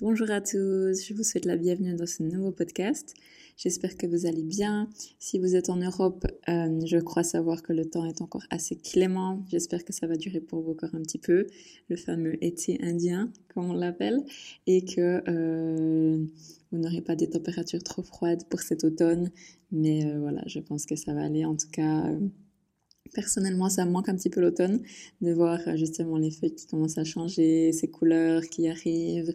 Bonjour à tous, je vous souhaite la bienvenue dans ce nouveau podcast. J'espère que vous allez bien. Si vous êtes en Europe, euh, je crois savoir que le temps est encore assez clément. J'espère que ça va durer pour vous encore un petit peu, le fameux été indien, comme on l'appelle, et que euh, vous n'aurez pas des températures trop froides pour cet automne. Mais euh, voilà, je pense que ça va aller. En tout cas, personnellement, ça me manque un petit peu l'automne, de voir justement les feuilles qui commencent à changer, ces couleurs qui arrivent.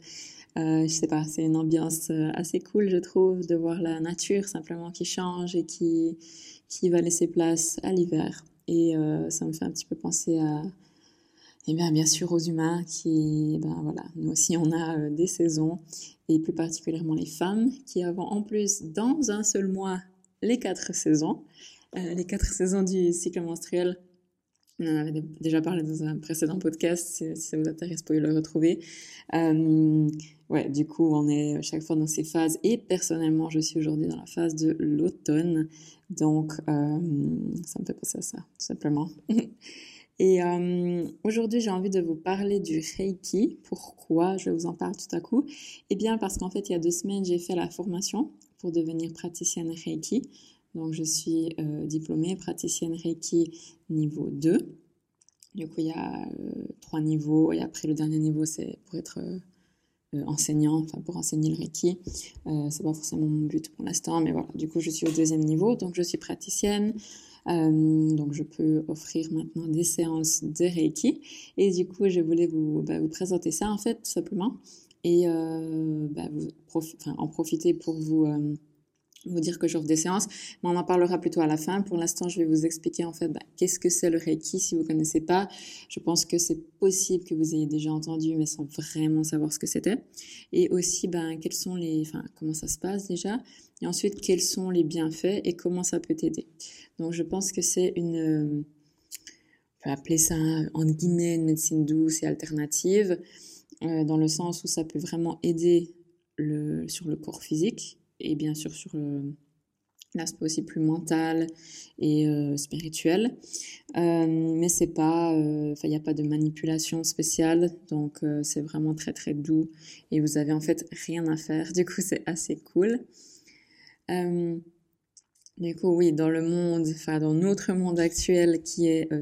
Euh, je sais pas, c'est une ambiance euh, assez cool, je trouve, de voir la nature simplement qui change et qui, qui va laisser place à l'hiver. Et euh, ça me fait un petit peu penser à, eh bien, bien sûr aux humains qui, ben voilà, nous aussi on a des saisons et plus particulièrement les femmes qui avons en plus dans un seul mois les quatre saisons, les quatre saisons du cycle menstruel on en avait déjà parlé dans un précédent podcast, si, ça vous intéresse, vous pouvez le retrouver. Euh, ouais, du coup, on est chaque fois dans ces phases. Et personnellement, je suis aujourd'hui dans la phase de l'automne. Donc, euh, ça me fait penser à ça, tout simplement. Et euh, aujourd'hui, j'ai envie de vous parler du Reiki. Pourquoi? Je vous en parle tout à coup Eh bien, parce qu'en fait, il y a deux semaines, j'ai fait la formation pour devenir praticienne Reiki. Donc, je suis euh, diplômée praticienne Reiki niveau 2. Du coup, il y a euh, trois niveaux. Et après, le dernier niveau, c'est pour être euh, enseignant, enfin, pour enseigner le Reiki. c'est pas forcément mon but pour l'instant, mais voilà. Du coup, je suis au deuxième niveau. Donc, je suis praticienne. donc, je peux offrir maintenant des séances de Reiki. Et du coup, je voulais vous, bah, présenter ça, en fait, tout simplement. Et bah, en profiter pour vous vous dire que j'offre des séances, mais on en parlera plutôt à la fin. Pour l'instant, je vais vous expliquer en fait bah, qu'est-ce que c'est le Reiki si vous connaissez pas. Je pense que c'est possible que vous ayez déjà entendu, mais sans vraiment savoir ce que c'était. Et aussi, ben, quels sont les, enfin, comment ça se passe déjà. Et ensuite, quels sont les bienfaits et comment ça peut t'aider. Donc, je pense que c'est une, on peut appeler ça en guillemets une médecine douce et alternative, euh, dans le sens où ça peut vraiment aider le, sur le corps physique et bien sûr sur euh, l'aspect aussi plus mental et euh, spirituel. Euh, mais c'est pas, enfin, il n'y a pas de manipulation spéciale, donc c'est vraiment très très doux et vous avez en fait rien à faire. Du coup, c'est assez cool. du coup, oui, dans le monde, enfin dans notre monde actuel qui est en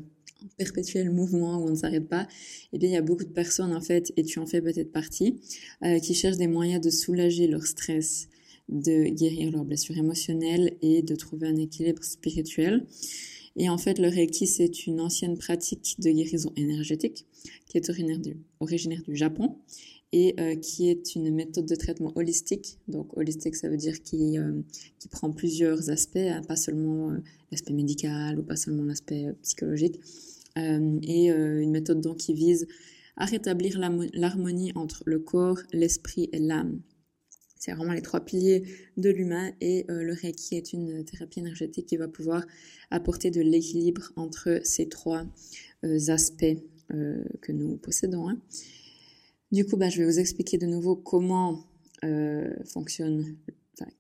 perpétuel mouvement où on ne s'arrête pas, eh bien, il y a beaucoup de personnes, en fait, et tu en fais peut-être partie, qui cherchent des moyens de soulager leur stress, de guérir leurs blessures émotionnelles et de trouver un équilibre spirituel. Et en fait, le Reiki, c'est une ancienne pratique de guérison énergétique qui est originaire du, Japon et euh, qui est une méthode de traitement holistique. Donc holistique, ça veut dire qui, euh, qui prend plusieurs aspects, hein, pas seulement euh, l'aspect médical ou pas seulement l'aspect psychologique. et une méthode donc qui vise à rétablir l'harmonie entre le corps, l'esprit et l'âme. C'est vraiment les trois piliers de l'humain et euh, le Reiki est une thérapie énergétique qui va pouvoir apporter de l'équilibre entre ces trois euh, aspects euh, que nous possédons. Hein. Du coup, bah, je vais vous expliquer de nouveau comment fonctionne,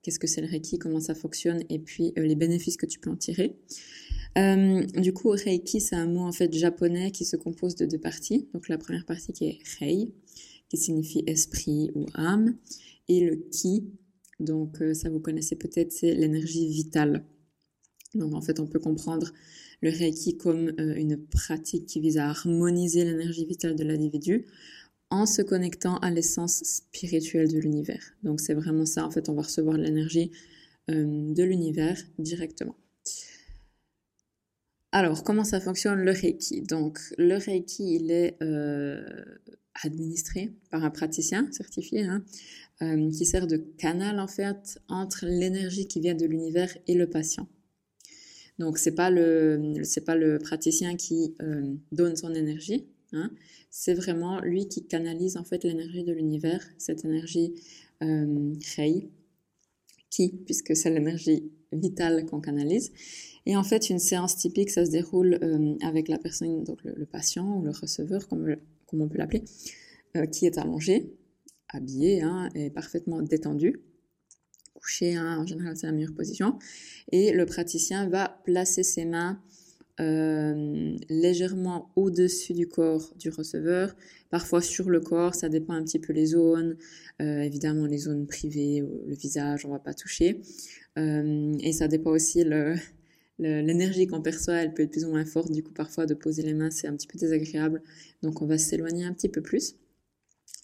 qu'est-ce que c'est le Reiki, comment ça fonctionne et puis les bénéfices que tu peux en tirer. du coup, Reiki, c'est un mot en fait japonais qui se compose de deux parties. Donc la première partie qui est Rei, qui signifie esprit ou âme, et le Ki. Donc euh, ça vous connaissez peut-être, c'est l'énergie vitale. Donc en fait, on peut comprendre le Reiki comme euh, une pratique qui vise à harmoniser l'énergie vitale de l'individu en se connectant à l'essence spirituelle de l'univers. Donc c'est vraiment ça, en fait, on va recevoir l'énergie euh, de l'univers directement. Alors, comment ça fonctionne le Reiki? Donc, le Reiki, il est administré par un praticien certifié, hein, euh, qui sert de canal en fait entre l'énergie qui vient de l'univers et le patient. Donc c'est pas le pas le praticien qui euh, donne son énergie, hein, c'est vraiment lui qui canalise en fait l'énergie de l'univers, cette énergie euh, qui puisque c'est l'énergie vitale qu'on canalise. Et en fait, une séance typique, ça se déroule euh, avec la personne, donc le, patient ou le receveur, comme, on peut l'appeler, qui est allongé, habillé hein, et parfaitement détendu. Couché, hein, en général, c'est la meilleure position. Et le praticien va placer ses mains euh, légèrement au-dessus du corps du receveur, parfois sur le corps, ça dépend un petit peu les zones, euh, évidemment les zones privées, le visage, on va pas toucher, euh, et ça dépend aussi le, l'énergie qu'on perçoit, elle peut être plus ou moins forte, du coup parfois de poser les mains c'est un petit peu désagréable, donc on va s'éloigner un petit peu plus.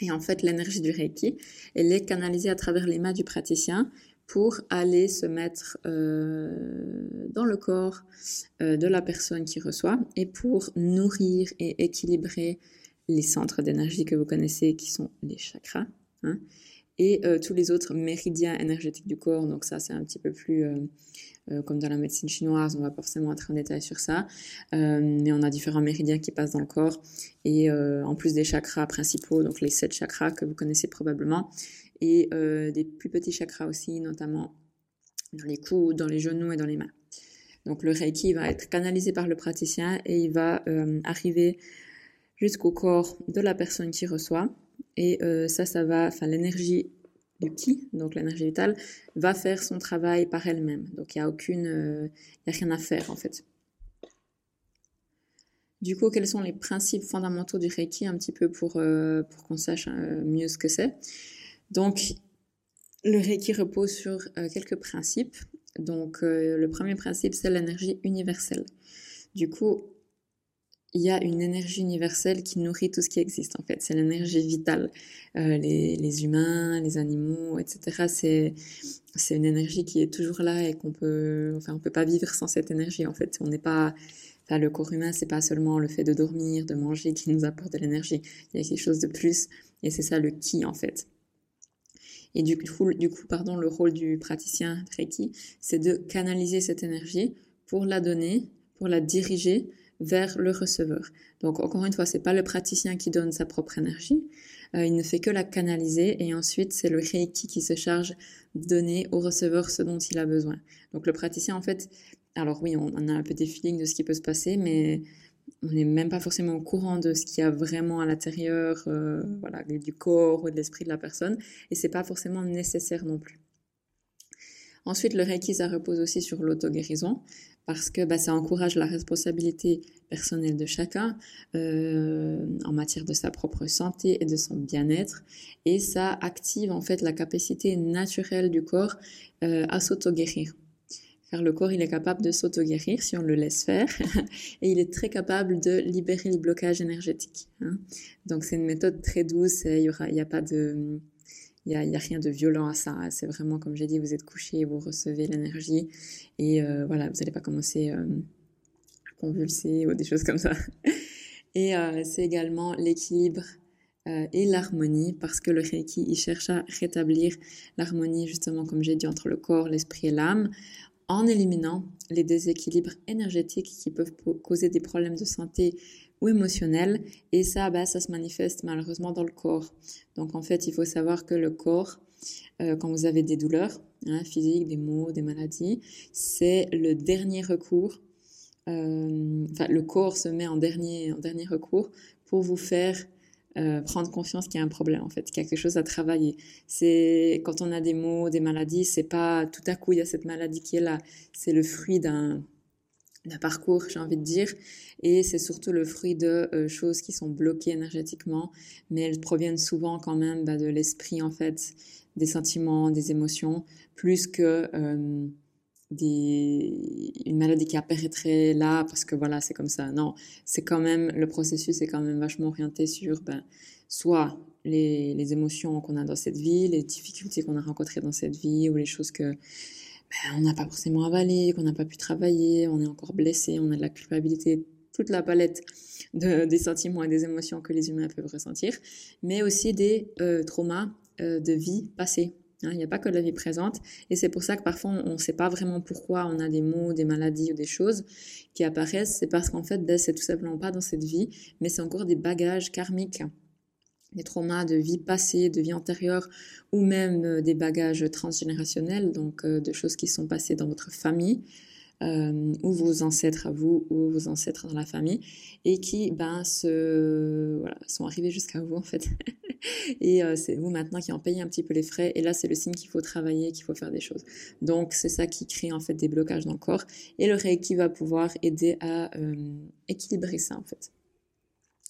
Et en fait, l'énergie du Reiki, elle est canalisée à travers les mains du praticien pour aller se mettre euh, dans le corps euh, de la personne qui reçoit et pour nourrir et équilibrer les centres d'énergie que vous connaissez qui sont les chakras hein, et euh, tous les autres méridiens énergétiques du corps. Donc ça, c'est un petit peu plus comme dans la médecine chinoise, on va forcément entrer en détail sur ça, mais on a différents méridiens qui passent dans le corps et en plus des chakras principaux, donc les sept chakras que vous connaissez probablement, et euh, des plus petits chakras aussi, notamment dans les coudes, dans les genoux et dans les mains. Donc le Reiki va être canalisé par le praticien et il va euh, arriver jusqu'au corps de la personne qui reçoit. Et euh, ça, ça va, enfin l'énergie du ki, donc l'énergie vitale, va faire son travail par elle-même. Donc il n'y a aucune, il a rien à faire en fait. Du coup, quels sont les principes fondamentaux du Reiki un petit peu pour, pour qu'on sache mieux ce que c'est? Donc, le Reiki repose sur euh, quelques principes. Donc, euh, le premier principe, c'est l'énergie universelle. Du coup, il y a une énergie universelle qui nourrit tout ce qui existe, en fait. C'est l'énergie vitale. Euh, les, humains, les animaux, etc. C'est, une énergie qui est toujours là et qu'on peut, enfin, on peut pas vivre sans cette énergie, en fait. On n'est pas, le corps humain, c'est pas seulement le fait de dormir, de manger qui nous apporte de l'énergie. Il y a quelque chose de plus. Et c'est ça le qui, en fait. Et du coup, du coup pardon, le rôle du praticien Reiki, c'est de canaliser cette énergie pour la donner, pour la diriger vers le receveur. Donc encore une fois, c'est pas le praticien qui donne sa propre énergie, euh, il ne fait que la canaliser et ensuite c'est le Reiki qui se charge de donner au receveur ce dont il a besoin. Donc le praticien en fait, alors oui, on, a un peu des feelings de ce qui peut se passer, mais on n'est même pas forcément au courant de ce qu'il y a vraiment à l'intérieur euh, voilà, du corps ou de l'esprit de la personne, et c'est pas forcément nécessaire non plus. Ensuite, le Reiki, ça repose aussi sur l'auto-guérison, parce que bah, ça encourage la responsabilité personnelle de chacun euh, en matière de sa propre santé et de son bien-être, et ça active en fait la capacité naturelle du corps euh, à s'auto-guérir car le corps il est capable de s'auto-guérir si on le laisse faire et il est très capable de libérer les blocages énergétiques. Hein. Donc c'est une méthode très douce, il il y a pas de, il y a, a, rien de violent à ça. C'est vraiment comme j'ai dit, vous êtes couché, vous recevez l'énergie et euh, voilà, vous n'allez pas commencer euh, à convulser ou des choses comme ça. Et euh, c'est également l'équilibre et l'harmonie parce que le Reiki il cherche à rétablir l'harmonie justement comme j'ai dit entre le corps, l'esprit et l'âme en éliminant les déséquilibres énergétiques qui peuvent causer des problèmes de santé ou émotionnels. Et ça, bah, ça se manifeste malheureusement dans le corps. Donc en fait, il faut savoir que le corps, euh, quand vous avez des douleurs hein, physiques, des maux, des maladies, c'est le dernier recours. Euh, enfin, le corps se met en dernier, en dernier recours pour vous faire euh, prendre confiance qu'il y a un problème en fait, qu'il y a quelque chose à travailler. C'est quand on a des maux, des maladies, c'est pas tout à coup il y a cette maladie qui est là. C'est le fruit d'un d'un parcours, j'ai envie de dire, et c'est surtout le fruit de euh, choses qui sont bloquées énergétiquement, mais elles proviennent souvent quand même bah, de l'esprit en fait, des sentiments, des émotions, plus que euh, des, une maladie qui apparaîtrait là parce que voilà, c'est comme ça. Non, c'est quand même, le processus est quand même vachement orienté sur, ben, soit les, les émotions qu'on a dans cette vie, les difficultés qu'on a rencontrées dans cette vie ou les choses que, ben, on n'a pas forcément avalé, qu'on n'a pas pu travailler, on est encore blessé, on a de la culpabilité, toute la palette de, des sentiments et des émotions que les humains peuvent ressentir, mais aussi des euh, traumas euh, de vie passée. Hein, il n'y a pas que la vie présente. Et c'est pour ça que parfois on ne sait pas vraiment pourquoi on a des maux, des maladies ou des choses qui apparaissent. C'est parce qu'en fait, ben, c'est tout simplement pas dans cette vie, mais c'est encore des bagages karmiques des traumas de vie passée, de vie antérieure, ou même euh, des bagages transgénérationnels, donc euh, de choses qui sont passées dans votre famille, euh, ou vos ancêtres à vous, ou vos ancêtres dans la famille, et qui ben, se, voilà, sont arrivés jusqu'à vous en fait. et c'est vous maintenant qui en payez un petit peu les frais. Et là, c'est le signe qu'il faut travailler, qu'il faut faire des choses. Donc, c'est ça qui crée en fait des blocages dans le corps. Et le Reiki va pouvoir aider à équilibrer ça en fait.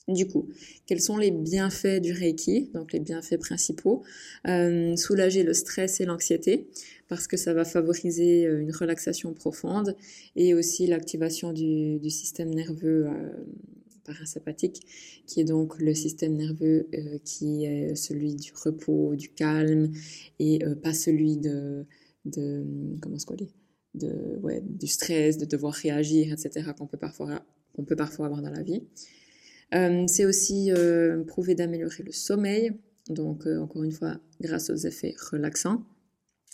Du coup, quels sont les bienfaits du Reiki Donc les bienfaits principaux, euh, soulager le stress et l'anxiété parce que ça va favoriser euh, une relaxation profonde et aussi l'activation du, système nerveux euh, parasympathique, qui est donc le système nerveux qui est celui du repos, du calme et pas celui de, comment du stress, de devoir réagir, etc. qu'on peut parfois avoir dans la vie. Euh, c'est aussi euh, prouvé d'améliorer le sommeil, donc euh, encore une fois grâce aux effets relaxants.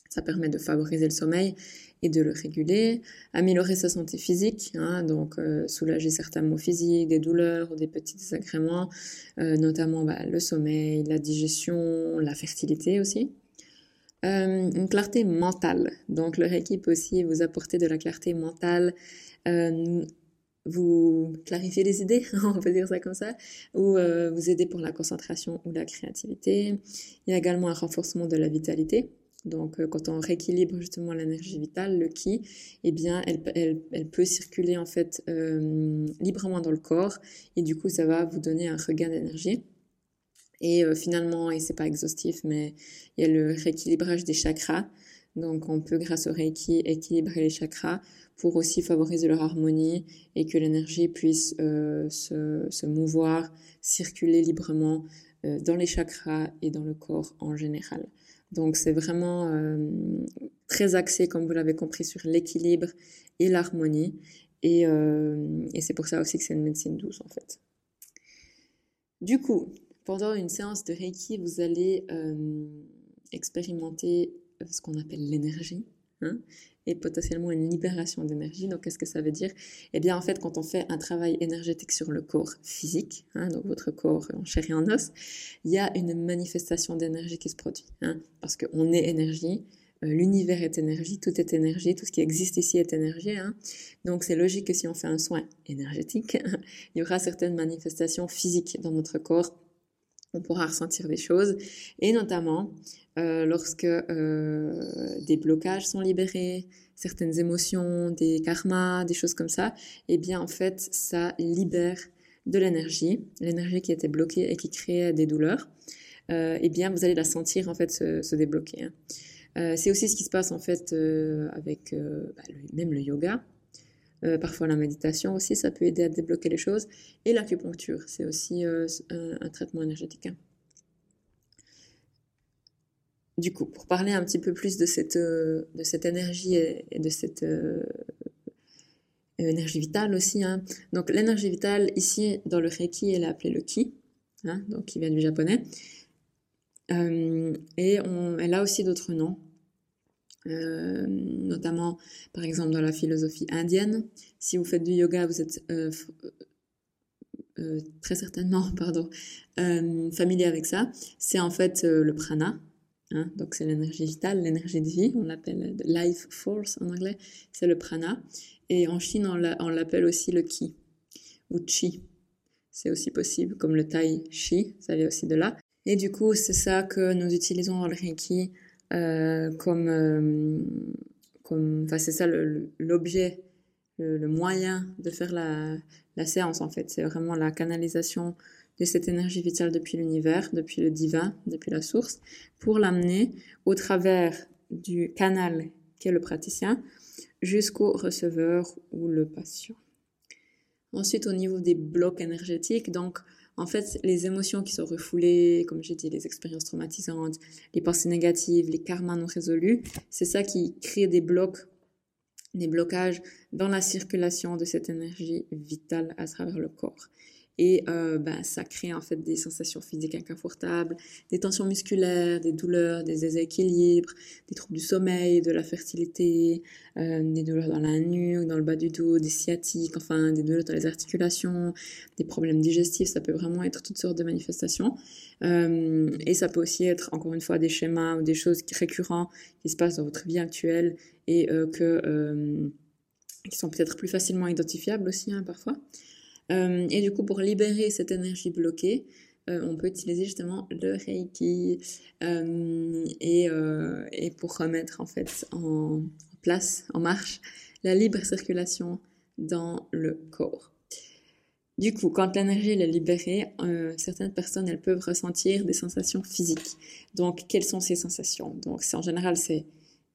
Ça permet de favoriser le sommeil et de le réguler, améliorer sa santé physique, hein, donc soulager certains maux physiques, des douleurs ou des petits désagréments, notamment bah, le sommeil, la digestion, la fertilité aussi. une clarté mentale. Donc le Reiki peut aussi vous apporter de la clarté mentale, vous clarifier les idées, on peut dire ça comme ça, ou euh, vous aider pour la concentration ou la créativité. Il y a également un renforcement de la vitalité. Donc, euh, quand on rééquilibre justement l'énergie vitale, le ki, eh bien, elle, elle, elle peut circuler en fait euh, librement dans le corps, et du coup, ça va vous donner un regain d'énergie. Et finalement, et c'est pas exhaustif, mais il y a le rééquilibrage des chakras. Donc, on peut, grâce au Reiki, équilibrer les chakras pour aussi favoriser leur harmonie et que l'énergie puisse euh, se, mouvoir, circuler librement euh, dans les chakras et dans le corps en général. Donc c'est vraiment euh, très axé, comme vous l'avez compris, sur l'équilibre et l'harmonie. Et c'est pour ça aussi que c'est une médecine douce en fait. Du coup, pendant une séance de Reiki, vous allez expérimenter ce qu'on appelle l'énergie. Hein et potentiellement une libération d'énergie. Donc, qu'est-ce que ça veut dire? Eh bien, en fait, quand on fait un travail énergétique sur le corps physique, hein, donc votre corps en chair et en os, il y a une manifestation d'énergie qui se produit. Hein, parce qu'on est énergie, euh, l'univers est énergie, tout est énergie, tout ce qui existe ici est énergie. Donc, c'est logique que si on fait un soin énergétique, il y aura certaines manifestations physiques dans notre corps on pourra ressentir des choses, et notamment euh, lorsque euh, des blocages sont libérés, certaines émotions, des karmas, des choses comme ça, eh bien en fait ça libère de l'énergie, l'énergie qui était bloquée et qui créait des douleurs. Euh, eh bien vous allez la sentir en fait se, débloquer. Hein. C'est aussi ce qui se passe en fait avec bah, même le yoga. Parfois la méditation aussi, ça peut aider à débloquer les choses. Et l'acupuncture, c'est aussi un, un, traitement énergétique. Hein. Du coup, pour parler un petit peu plus de cette, euh, de cette énergie et, de cette euh, énergie vitale aussi. Hein. Donc l'énergie vitale, ici, dans le Reiki, elle est appelée le Ki, hein, donc qui vient du japonais. Euh, et on, elle a aussi d'autres noms, notamment par exemple dans la philosophie indienne. Si vous faites du yoga, vous êtes très certainement pardon, familier avec ça. C'est en fait le prana, Hein, donc c'est l'énergie vitale, l'énergie de vie, on l'appelle life force en anglais, c'est le prana. Et en Chine, on l'appelle aussi le ki ou chi. C'est aussi possible, comme le tai chi, ça vient aussi de là. Et du coup, c'est ça que nous utilisons dans le Reiki euh, comme, euh, comme, c'est ça l'objet, le, moyen de faire la, séance en fait. C'est vraiment la canalisation de cette énergie vitale depuis l'univers, depuis le divin, depuis la source, pour l'amener au travers du canal qu'est le praticien jusqu'au receveur ou le patient. Ensuite, au niveau des blocs énergétiques, donc en fait, les émotions qui sont refoulées, comme j'ai dit, les expériences traumatisantes, les pensées négatives, les karmas non résolus, c'est ça qui crée des blocs, des blocages dans la circulation de cette énergie vitale à travers le corps. Et euh, ben, ça crée en fait des sensations physiques inconfortables, des tensions musculaires, des douleurs, des déséquilibres, des troubles du sommeil, de la fertilité, euh, des douleurs dans la nuque, dans le bas du dos, des sciatiques, enfin des douleurs dans les articulations, des problèmes digestifs. Ça peut vraiment être toutes sortes de manifestations. Euh, et ça peut aussi être encore une fois des schémas ou des choses récurrentes qui se passent dans votre vie actuelle et que qui sont peut-être plus facilement identifiables aussi hein, parfois. Euh, et du coup, pour libérer cette énergie bloquée, on peut utiliser justement le Reiki et, et, pour remettre en fait en place, en marche, la libre circulation dans le corps. Du coup, quand l'énergie est libérée, euh, certaines personnes elles peuvent ressentir des sensations physiques. Donc, quelles sont ces sensations? Donc, en général, c'est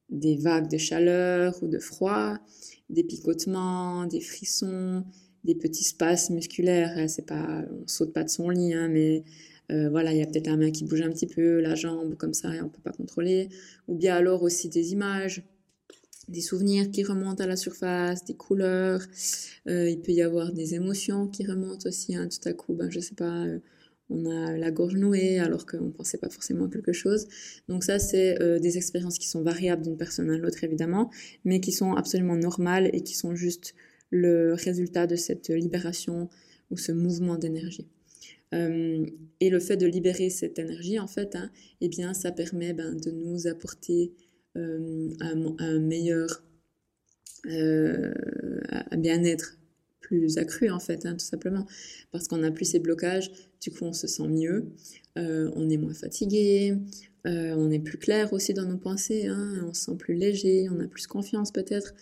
des vagues de chaleur ou de froid, des picotements, des frissons, des petits spasmes musculaires. Hein, c'est pas, on saute pas de son lit, hein, mais euh, voilà, il y a peut-être la main qui bouge un petit peu, la jambe comme ça, et on peut pas contrôler. Ou bien alors aussi des images, des souvenirs qui remontent à la surface, des couleurs. Euh, il peut y avoir des émotions qui remontent aussi. Hein, tout à coup, ben, je sais pas, euh, on a la gorge nouée alors qu'on ne pensait pas forcément à quelque chose. Donc ça, c'est des expériences qui sont variables d'une personne à l'autre, évidemment, mais qui sont absolument normales et qui sont juste le résultat de cette libération ou ce mouvement d'énergie. et le fait de libérer cette énergie, en fait, hein, eh bien, ça permet ben, de nous apporter euh, un, meilleur euh, bien-être plus accru en fait, hein, tout simplement, parce qu'on n'a plus ces blocages, du coup on se sent mieux, euh, on est moins fatigué, on est plus clair aussi dans nos pensées, hein, on se sent plus léger, on a plus confiance peut-être,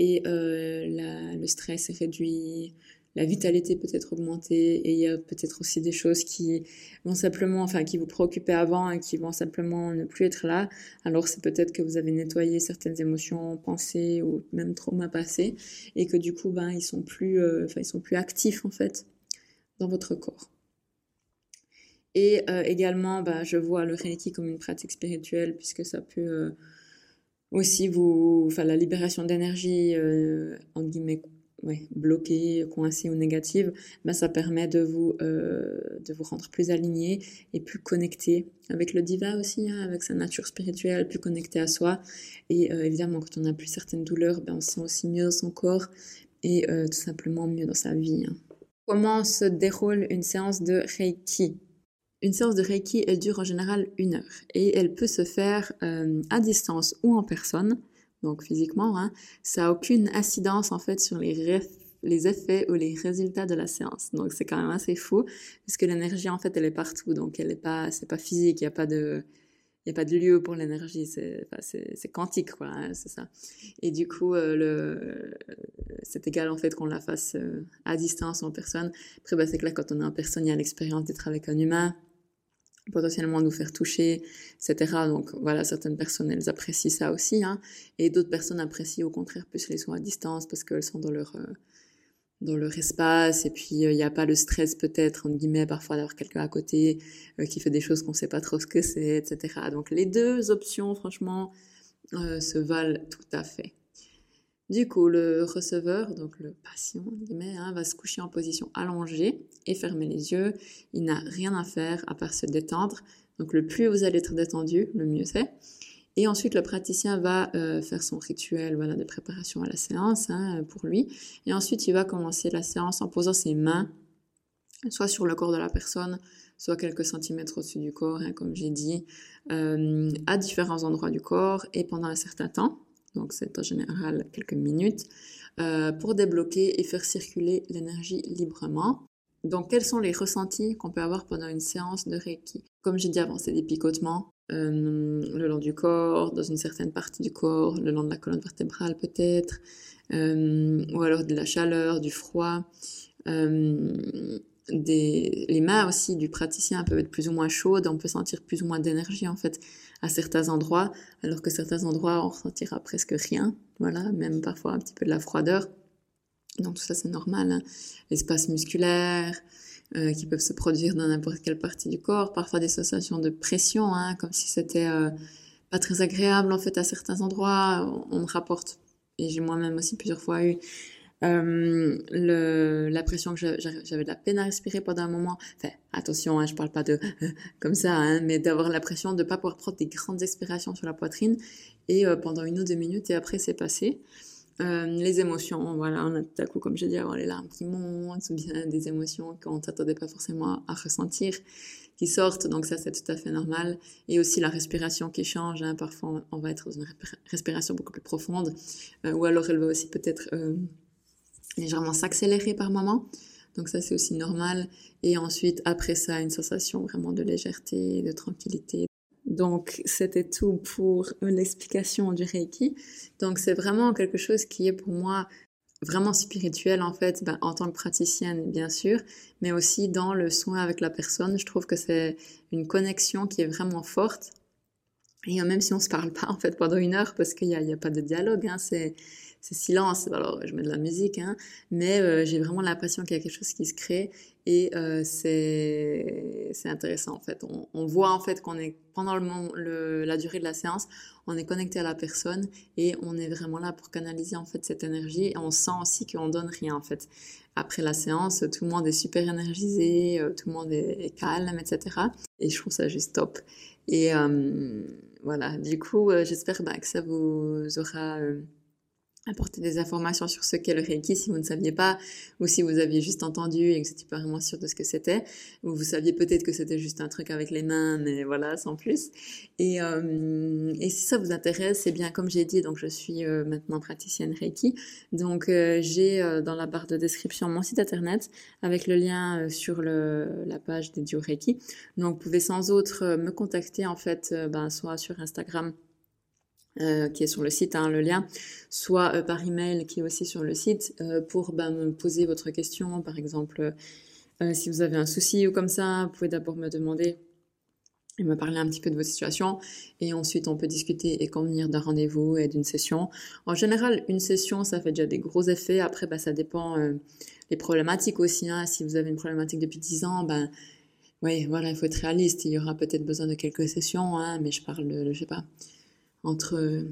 et le stress est réduit, la vitalité peut être augmentée et il y a peut-être aussi des choses qui vont simplement, enfin, qui vous préoccupaient avant et qui vont simplement ne plus être là. Alors c'est peut-être que vous avez nettoyé certaines émotions, pensées ou même traumas passés et que du coup, ben, ils sont plus, euh, ils sont plus actifs en fait dans votre corps. Et euh, également, ben, je vois le Reiki comme une pratique spirituelle puisque ça peut euh, aussi vous, enfin, la libération d'énergie, en guillemets, bloquée, coincée ou négative, ben ça permet de vous, euh, de vous rendre plus aligné et plus connecté avec le diva aussi, hein, avec sa nature spirituelle, plus connecté à soi. Et euh, évidemment, quand on n'a plus certaines douleurs, ben on se sent aussi mieux dans son corps et euh, tout simplement mieux dans sa vie. Hein. Comment se déroule une séance de Reiki? Une séance de Reiki, elle dure en général une heure et elle peut se faire à distance ou en personne donc physiquement, hein, ça n'a aucune incidence en fait sur les, les effets ou les résultats de la séance. Donc c'est quand même assez fou, puisque l'énergie en fait elle est partout, donc elle est pas, c'est pas physique, il n'y a pas de, il y a pas de lieu pour l'énergie, c'est, c'est, quantique quoi, hein, c'est ça. Et du coup, euh, le, c'est égal en fait qu'on la fasse euh, à distance ou en personne. Après, bah, c'est que là quand on est en personne, il y a l'expérience d'être avec un humain potentiellement nous faire toucher, etc. Donc voilà, certaines personnes, elles apprécient ça aussi, hein, et d'autres personnes apprécient au contraire plus les soins à distance parce qu'elles sont dans leur euh, dans leur espace et puis il euh, n'y a pas le stress peut-être entre guillemets parfois d'avoir quelqu'un à côté euh, qui fait des choses qu'on sait pas trop ce que c'est, etc. Donc les deux options, franchement, se valent tout à fait. Du coup, le receveur, donc le patient, hein, va se coucher en position allongée et fermer les yeux. Il n'a rien à faire à part se détendre. Donc le plus vous allez être détendu, le mieux c'est. Et ensuite, le praticien va euh, faire son rituel voilà, de préparation à la séance hein, pour lui. Et ensuite, il va commencer la séance en posant ses mains, soit sur le corps de la personne, soit quelques centimètres au-dessus du corps, hein, comme j'ai dit, euh, à différents endroits du corps et pendant un certain temps donc c'est en général quelques minutes, euh, pour débloquer et faire circuler l'énergie librement. Donc quels sont les ressentis qu'on peut avoir pendant une séance de Reiki? Comme j'ai dit avant, c'est des picotements euh, le long du corps, dans une certaine partie du corps, le long de la colonne vertébrale peut-être, euh, ou alors de la chaleur, du froid. Les mains aussi du praticien peuvent être plus ou moins chaudes, on peut sentir plus ou moins d'énergie en fait à certains endroits, alors que certains endroits, on ressentira presque rien, voilà, même parfois un petit peu de la froideur. Donc tout ça, c'est normal. Hein. L'espace musculaire, euh, qui peuvent se produire dans n'importe quelle partie du corps, parfois des sensations de pression, hein, comme si c'était euh, pas très agréable en fait à certains endroits. On me rapporte, et j'ai moi-même aussi plusieurs fois eu euh, le, la pression que j'avais de la peine à respirer pendant un moment. Enfin, attention, hein, je parle pas de comme ça, hein, mais d'avoir l'impression de pas pouvoir prendre des grandes expirations sur la poitrine et euh, pendant une ou deux minutes et après c'est passé. Euh, les émotions, voilà, on a tout à coup, comme j'ai dit, avoir les larmes qui montent, ou bien des émotions qu'on ne s'attendait pas forcément à, ressentir, qui sortent, donc ça c'est tout à fait normal. Et aussi la respiration qui change, hein, parfois on va être dans une respiration beaucoup plus profonde, ou alors elle va aussi peut-être légèrement s'accélérer par moment. Donc ça, c'est aussi normal. Et ensuite, après ça, une sensation vraiment de légèreté, de tranquillité. Donc, c'était tout pour l'explication du Reiki. Donc, c'est vraiment quelque chose qui est pour moi vraiment spirituel en fait, ben, en tant que praticienne bien sûr, mais aussi dans le soin avec la personne. Je trouve que c'est une connexion qui est vraiment forte. Et même si on se parle pas en fait pendant une heure parce qu'il n'y a, pas de dialogue, hein, c'est silence. Alors, je mets de la musique, hein, mais euh, j'ai vraiment l'impression qu'il y a quelque chose qui se crée et euh, c'est intéressant en fait. On, voit en fait qu'on est pendant le, la durée de la séance, on est connecté à la personne et on est vraiment là pour canaliser en fait cette énergie et on sent aussi qu'on donne rien en fait. Après la séance, tout le monde est super énergisé, euh, tout le monde est, calme, etc. Et je trouve ça juste top. Et euh, voilà, du coup, j'espère bah, que ça vous aura apporter des informations sur ce qu'est le Reiki si vous ne saviez pas, ou si vous aviez juste entendu et que vous n'étiez pas vraiment sûr de ce que c'était, ou vous saviez peut-être que c'était juste un truc avec les mains, mais voilà, sans plus. Et, euh, et si ça vous intéresse, c'est bien comme j'ai dit, donc je suis euh, maintenant praticienne Reiki, donc euh, j'ai euh, dans la barre de description mon site internet avec le lien sur le, la page dédiée au Reiki. Donc vous pouvez sans autre me contacter en fait, ben, soit sur Instagram euh, qui est sur le site, hein, le lien, soit euh, par email qui est aussi sur le site, euh, pour ben, me poser votre question. Par exemple, si vous avez un souci ou comme ça, vous pouvez d'abord me demander et me parler un petit peu de votre situation. Et ensuite, on peut discuter et convenir d'un rendez-vous et d'une session. En général, une session, ça fait déjà des gros effets. Après, ben, ça dépend les problématiques aussi. Hein. Si vous avez une problématique depuis 10 ans, ben, oui, voilà, il faut être réaliste. Il y aura peut-être besoin de quelques sessions, hein, mais je parle de, je sais pas, entre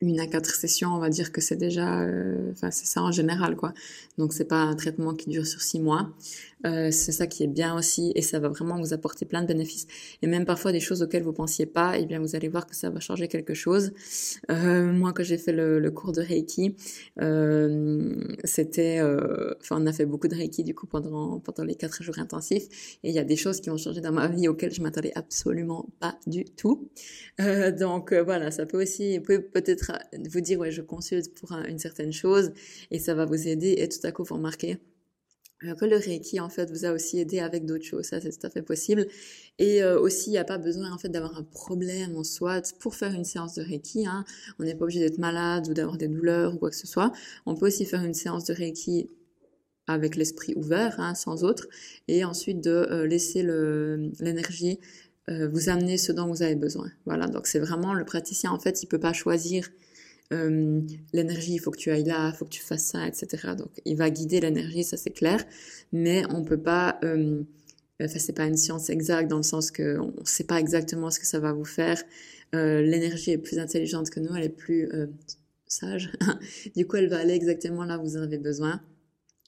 une à quatre sessions, on va dire que c'est déjà, euh, enfin c'est ça en général quoi. Donc c'est pas un traitement qui dure sur six mois. Euh, c'est ça qui est bien aussi et ça va vraiment vous apporter plein de bénéfices et même parfois des choses auxquelles vous pensiez pas et eh bien vous allez voir que ça va changer quelque chose euh, moi quand j'ai fait le, le, cours de Reiki euh, c'était euh, enfin on a fait beaucoup de Reiki du coup pendant pendant les quatre jours intensifs et il y a des choses qui ont changé dans ma vie auxquelles je m'attendais absolument pas du tout donc voilà ça peut aussi peut peut-être vous dire ouais je consulte pour une certaine chose et ça va vous aider et tout à coup vous remarquez euh, que le Reiki en fait vous a aussi aidé avec d'autres choses, ça c'est tout à fait possible. Et euh, aussi il n'y a pas besoin en fait d'avoir un problème en soi pour faire une séance de Reiki. Hein. On n'est pas obligé d'être malade ou d'avoir des douleurs ou quoi que ce soit. On peut aussi faire une séance de Reiki avec l'esprit ouvert, hein, sans autre, et ensuite de euh, laisser l'énergie vous amener ce dont vous avez besoin. Voilà, donc c'est vraiment le praticien en fait il peut pas choisir euh, l'énergie, il faut que tu ailles là, il faut que tu fasses ça, etc. Donc, il va guider l'énergie, ça c'est clair, mais on peut pas, euh, enfin, c'est pas une science exacte dans le sens que on sait pas exactement ce que ça va vous faire. Euh, l'énergie est plus intelligente que nous, elle est plus euh, sage. du coup, elle va aller exactement là où vous en avez besoin.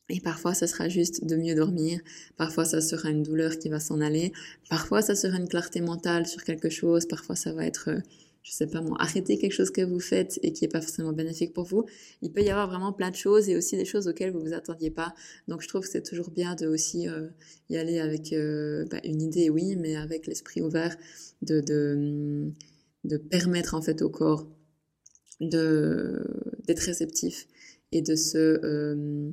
Et parfois, ça sera juste de mieux dormir. Parfois, ça sera une douleur qui va s'en aller. Parfois, ça sera une clarté mentale sur quelque chose. Parfois, ça va être je sais pas moi, arrêter quelque chose que vous faites et qui est pas forcément bénéfique pour vous. Il peut y avoir vraiment plein de choses et aussi des choses auxquelles vous vous attendiez pas. Donc je trouve que c'est toujours bien de aussi euh, y aller avec euh, bah, une idée, oui, mais avec l'esprit ouvert, de, de, de permettre en fait au corps de d'être réceptif et de se euh,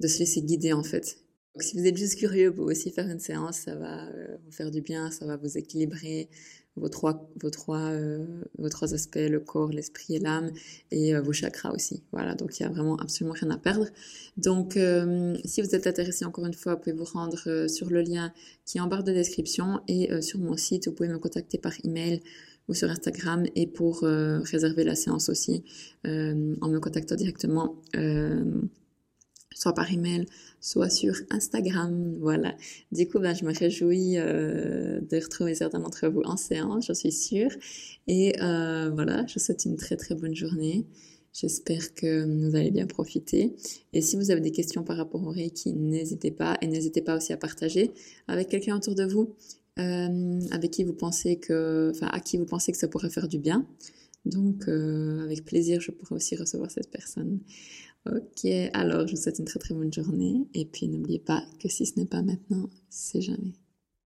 de se laisser guider en fait. Donc, si vous êtes juste curieux, vous pouvez aussi faire une séance, ça va vous faire du bien, ça va vous équilibrer, vos trois, vos trois, euh, vos trois aspects, le corps, l'esprit et l'âme, et euh, vos chakras aussi. Voilà, donc il y a vraiment absolument rien à perdre. Donc, euh, si vous êtes intéressé, encore une fois, vous pouvez vous rendre sur le lien qui est en barre de description et sur mon site, vous pouvez me contacter par email ou sur Instagram et pour réserver la séance aussi en me contactant directement soit par email, soit sur Instagram. Voilà. Du coup, ben, je me réjouis euh, de retrouver certains d'entre vous en séance, j'en suis sûre. Et euh, voilà, je vous souhaite une très très bonne journée. J'espère que vous allez bien profiter. Et si vous avez des questions par rapport au Reiki, n'hésitez pas. Et n'hésitez pas aussi à partager avec quelqu'un autour de vous, euh, avec qui vous pensez que, à qui vous pensez que ça pourrait faire du bien. Donc, avec plaisir, je pourrais aussi recevoir cette personne. Ok, alors je vous souhaite une très très bonne journée et puis n'oubliez pas que si ce n'est pas maintenant, c'est jamais.